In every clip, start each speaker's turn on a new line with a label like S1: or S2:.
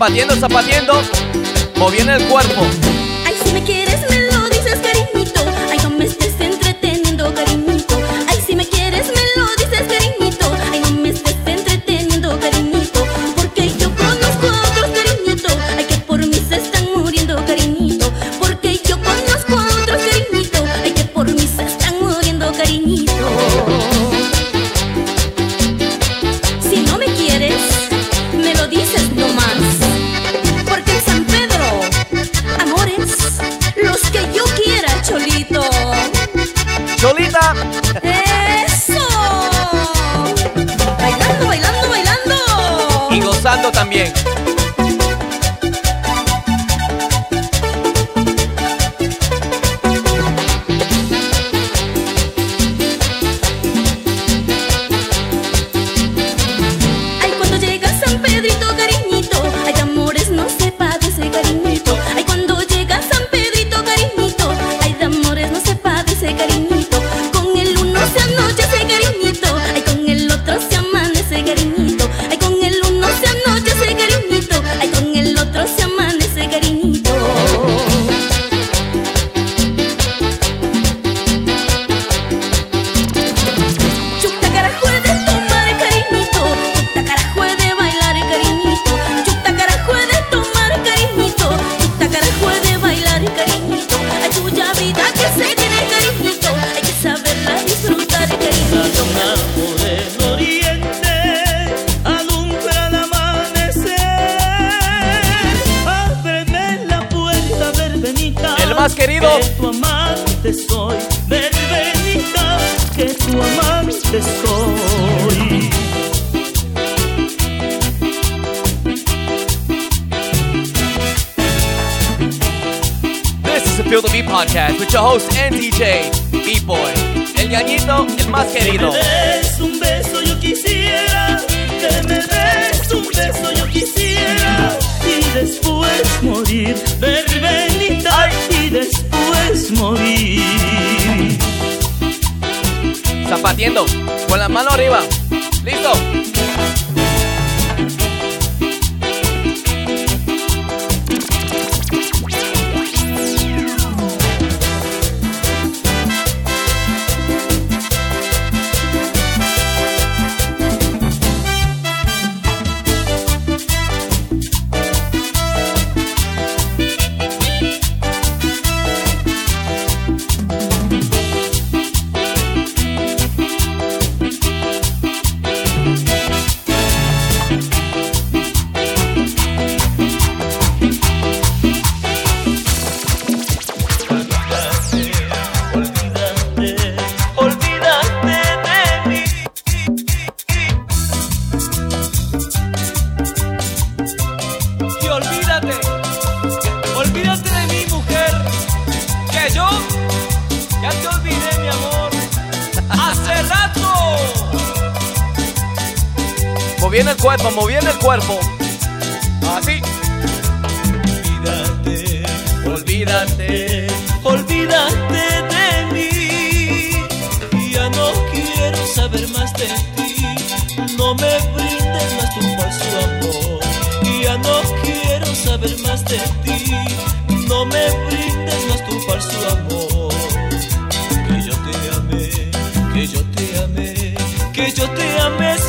S1: zapatiendo, zapatiendo, moviendo el cuerpo. Podcast with your host and DJ, B-Boy, el ñañito, el más querido.
S2: Que me des un beso, yo quisiera. Que me des un beso, yo quisiera. Y después morir. Ah. Y después morir.
S1: Zapatiendo, con la mano arriba. Listo.
S2: me brindes más tu falso amor. Que yo te amé, que yo te amé, que yo te amé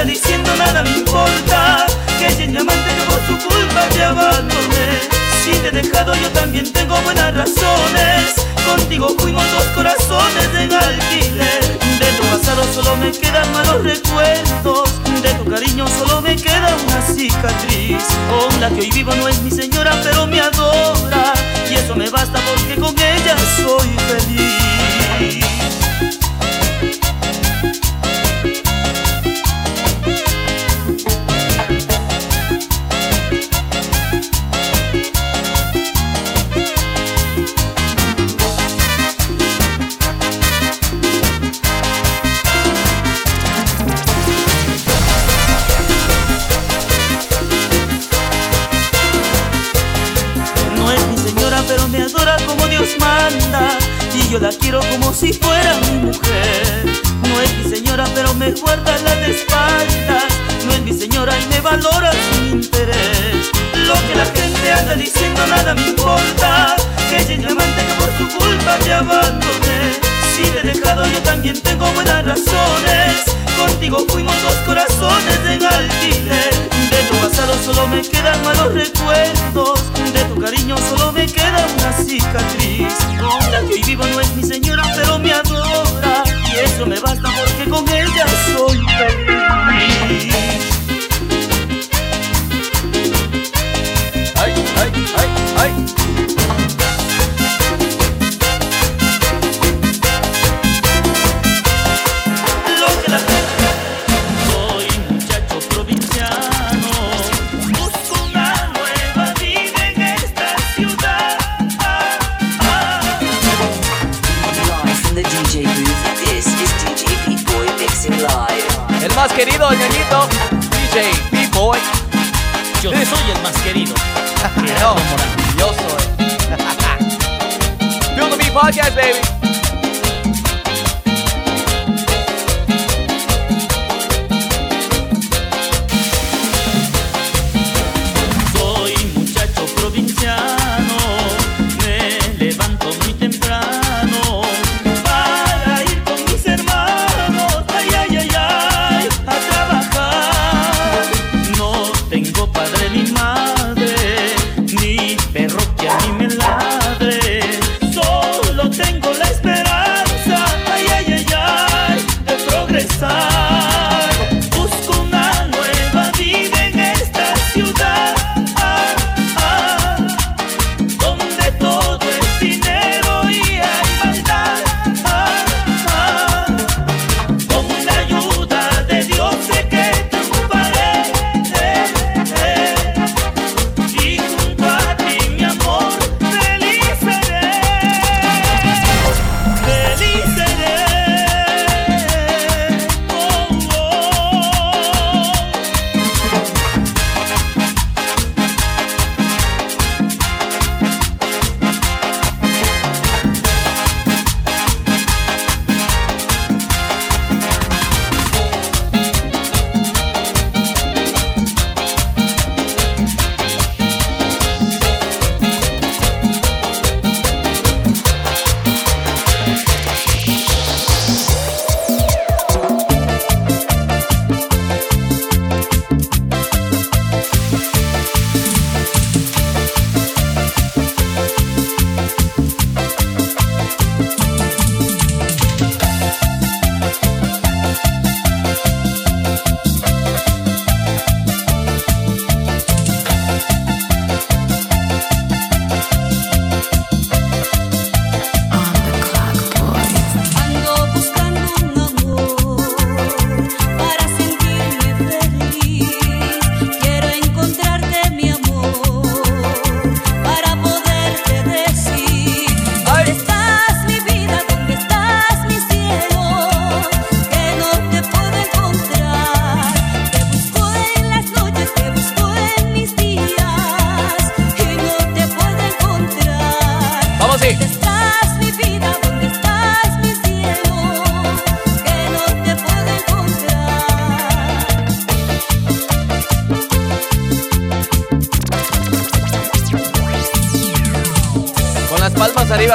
S2: anda diciendo nada me importa. Que es mi amante que por su culpa te abandoné. Si te he dejado yo también tengo buenas razones. Contigo fuimos dos corazones en alquiler. De tu pasado solo me quedan malos recuerdos. De tu cariño solo me queda una cicatriz. Con la que hoy vivo no es mi señora, pero me adora. Y eso me basta porque con ella soy feliz. Razones. Contigo fuimos dos corazones en alquiler. De tu pasado solo me quedan malos recuerdos. De tu cariño solo me queda una cicatriz. La que vivo no es mi señora, pero me adora. Y eso me basta porque con ella soy feliz.
S1: Ay, ay, ay, ay. Querido, el ñañito. DJ B-Boy.
S3: Yo soy el más querido.
S1: No, yo soy. Feel the Beat Podcast, baby.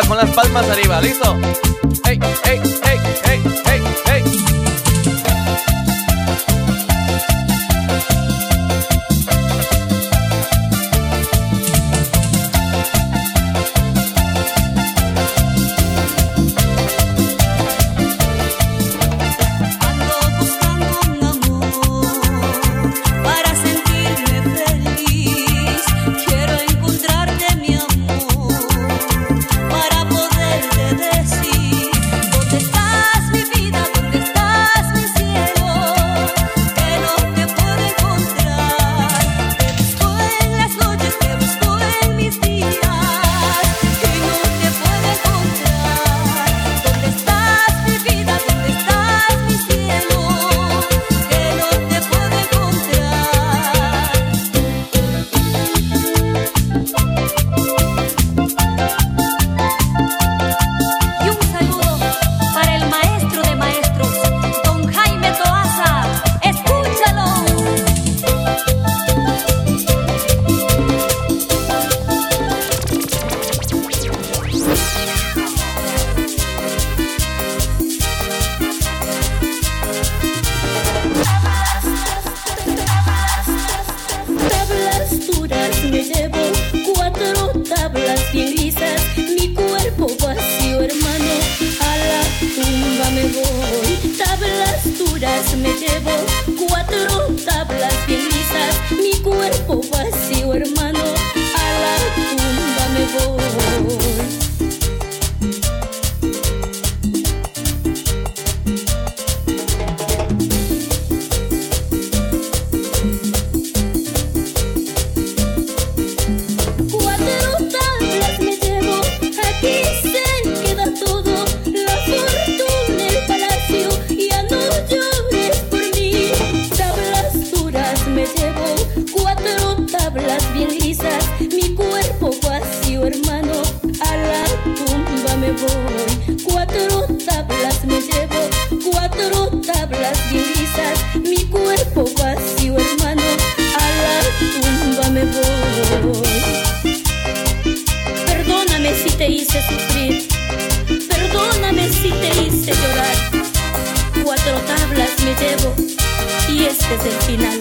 S2: Con las palmas arriba, ¿listo?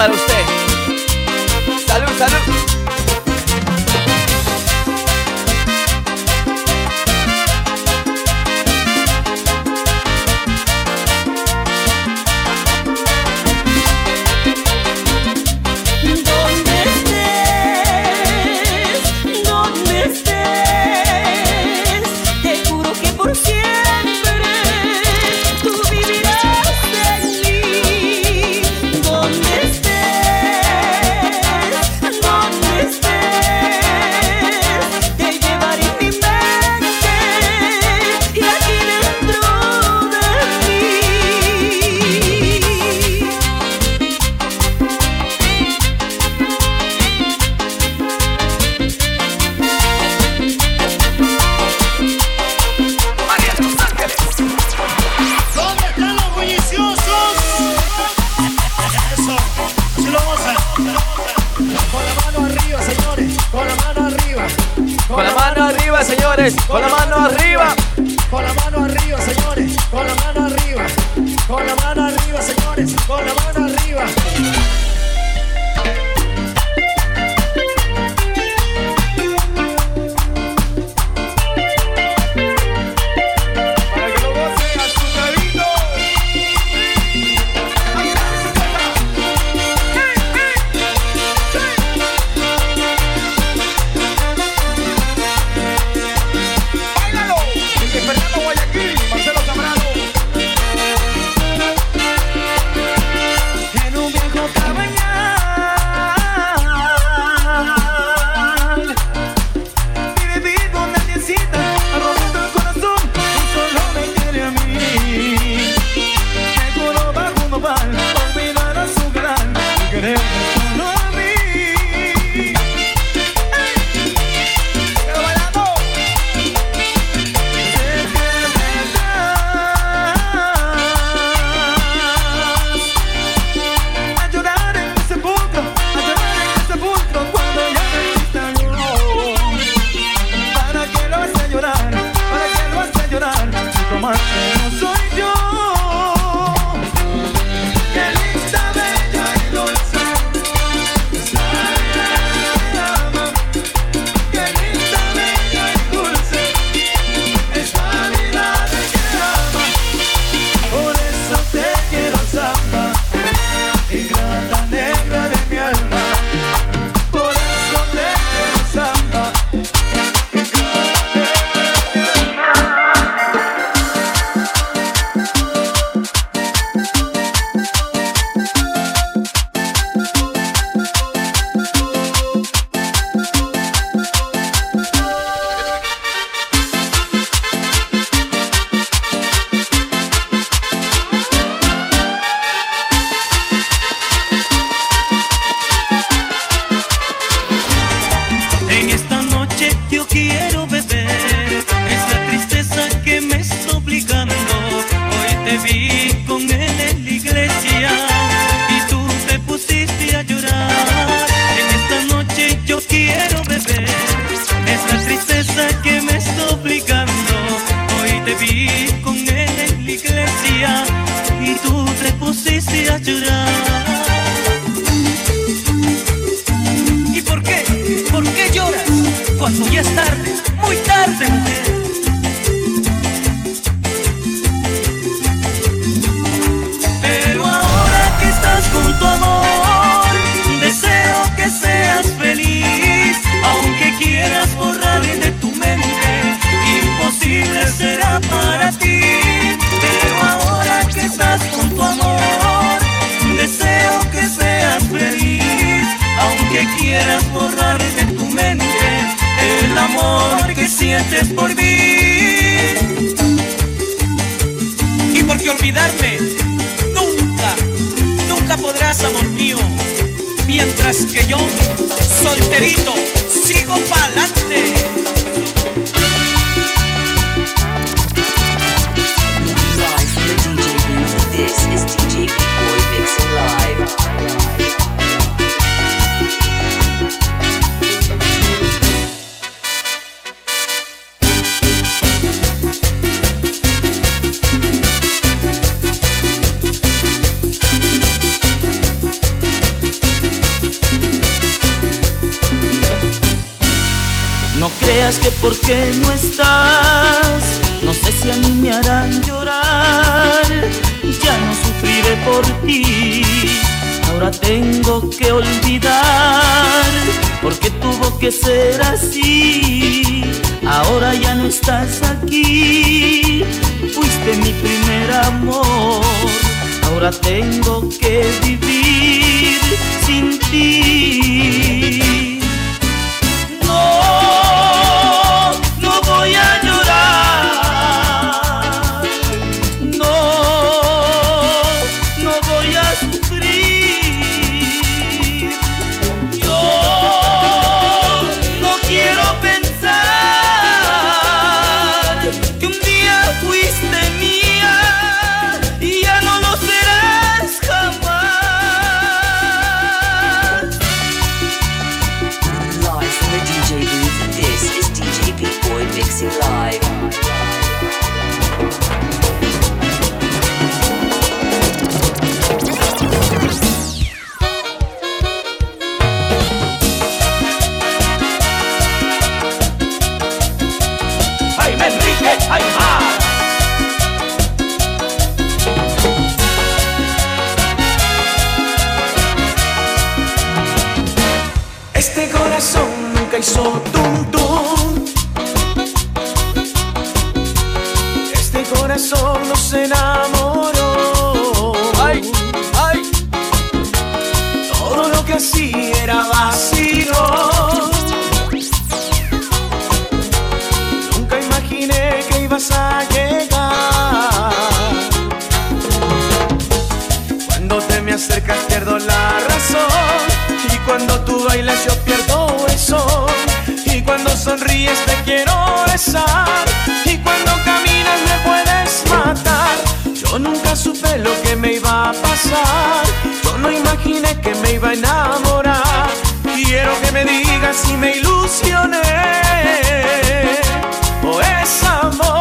S3: para
S2: usted. dale, con la mano. can help. ¿Y por qué? ¿Por qué lloras? Cuando ya es Aunque quieras borrar de tu mente el amor que sientes por mí. Y porque olvidarme nunca, nunca podrás, amor mío. Mientras que yo, solterito, sigo pa'lante. Que porque no estás, no sé si a mí me harán llorar. Ya no sufriré por ti, ahora tengo que olvidar, porque tuvo que ser así. Ahora ya no estás aquí, fuiste mi primer amor. Ahora tengo que vivir sin ti.
S4: Hizo tum tum. Este corazón no se enamoró.
S1: ¡Ay! ¡Ay!
S4: Todo lo que hacía era vacío. Nunca imaginé que ibas a llegar. Cuando te me acercas pierdo la razón. Y cuando tú bailas yo sonríes te quiero besar. Y cuando caminas me puedes matar. Yo nunca supe lo que me iba a pasar. Yo no imaginé que me iba a enamorar. Quiero que me digas si me ilusioné. O es amor,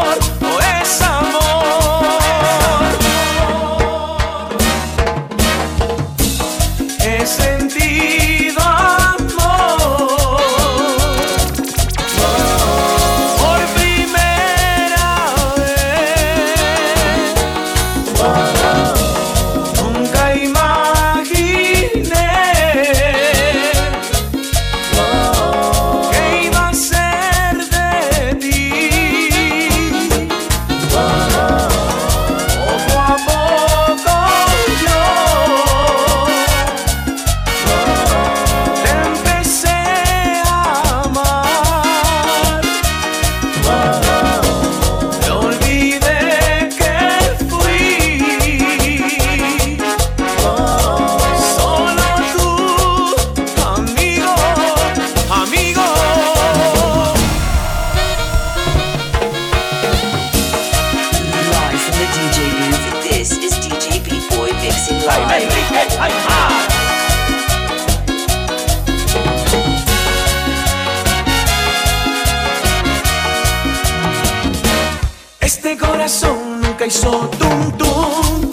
S4: hizo tum tum.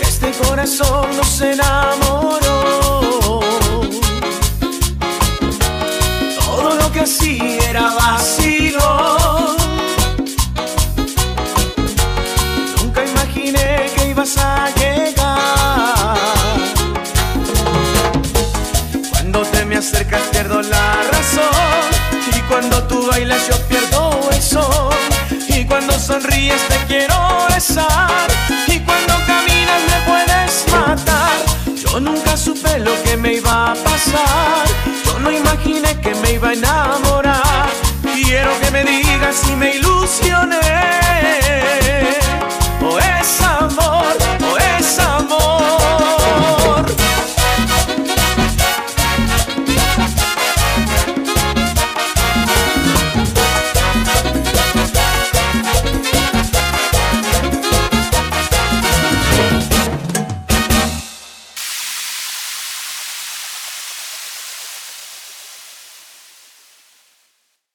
S4: Este corazón no se enamoró. Todo lo que hacía era vacío. Nunca imaginé que ibas a llegar. Cuando te me acercas pierdo la razón y cuando tú bailas yo pierdo el sol y cuando sonríes te quiero besar. Y cuando caminas me puedes matar. Yo nunca supe lo que me iba a pasar. Yo no imaginé que me iba a enamorar. Quiero que me digas si me ilusioné. O oh, es amor, o oh, es amor.